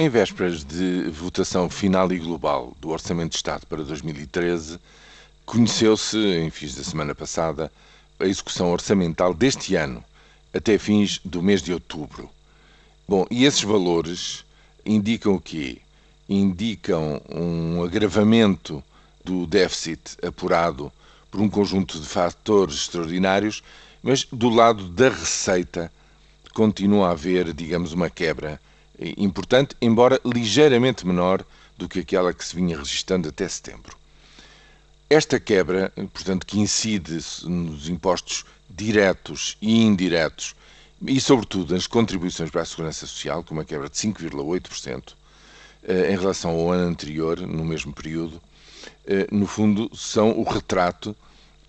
Em vésperas de votação final e global do Orçamento de Estado para 2013, conheceu-se, em fins da semana passada, a execução orçamental deste ano, até fins do mês de outubro. Bom, e esses valores indicam o quê? Indicam um agravamento do déficit apurado por um conjunto de fatores extraordinários, mas do lado da receita continua a haver, digamos, uma quebra importante, embora ligeiramente menor do que aquela que se vinha registrando até setembro. Esta quebra, portanto, que incide nos impostos diretos e indiretos e, sobretudo, nas contribuições para a Segurança Social, com uma quebra de 5,8% eh, em relação ao ano anterior, no mesmo período, eh, no fundo, são o retrato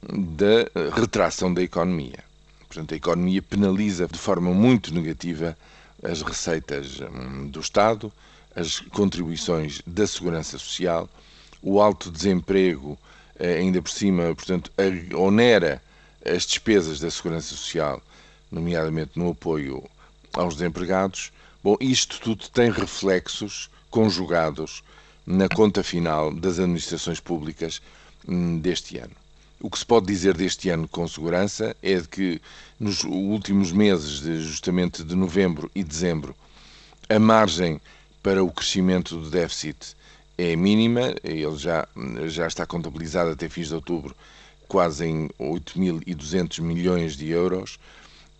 da retração da economia. Portanto, a economia penaliza de forma muito negativa as receitas hum, do Estado, as contribuições da Segurança Social, o alto desemprego, eh, ainda por cima, portanto, onera as despesas da Segurança Social, nomeadamente no apoio aos desempregados. Bom, isto tudo tem reflexos conjugados na conta final das administrações públicas hum, deste ano. O que se pode dizer deste ano com segurança é de que nos últimos meses, de, justamente de novembro e dezembro, a margem para o crescimento do déficit é mínima, ele já, já está contabilizado até fins de outubro quase em 8.200 milhões de euros.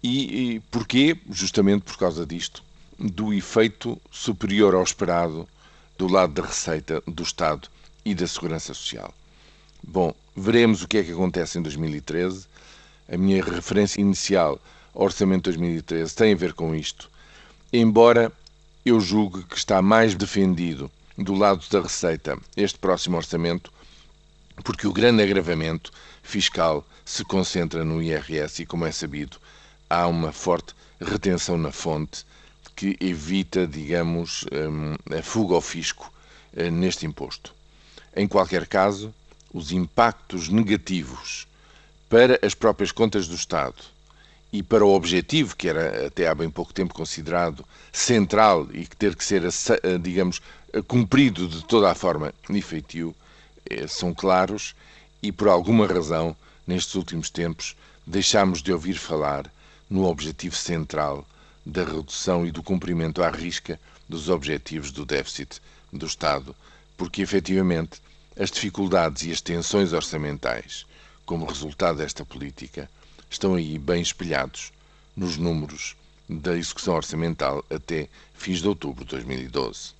E, e porquê? Justamente por causa disto, do efeito superior ao esperado do lado da receita do Estado e da Segurança Social. Bom, veremos o que é que acontece em 2013. A minha referência inicial ao Orçamento de 2013 tem a ver com isto, embora eu julgue que está mais defendido do lado da receita este próximo orçamento, porque o grande agravamento fiscal se concentra no IRS e, como é sabido, há uma forte retenção na fonte que evita, digamos, hum, a fuga ao fisco eh, neste imposto. Em qualquer caso, os impactos negativos para as próprias contas do Estado e para o objetivo que era até há bem pouco tempo considerado central e que ter que ser, eh, digamos, cumprido de toda a forma efetivo, eh, são claros e por alguma razão, nestes últimos tempos, deixámos de ouvir falar no objetivo central da redução e do cumprimento à risca dos objetivos do déficit do Estado, porque efetivamente as dificuldades e as tensões orçamentais, como resultado desta política, estão aí bem espelhados nos números da execução orçamental até fins de outubro de 2012.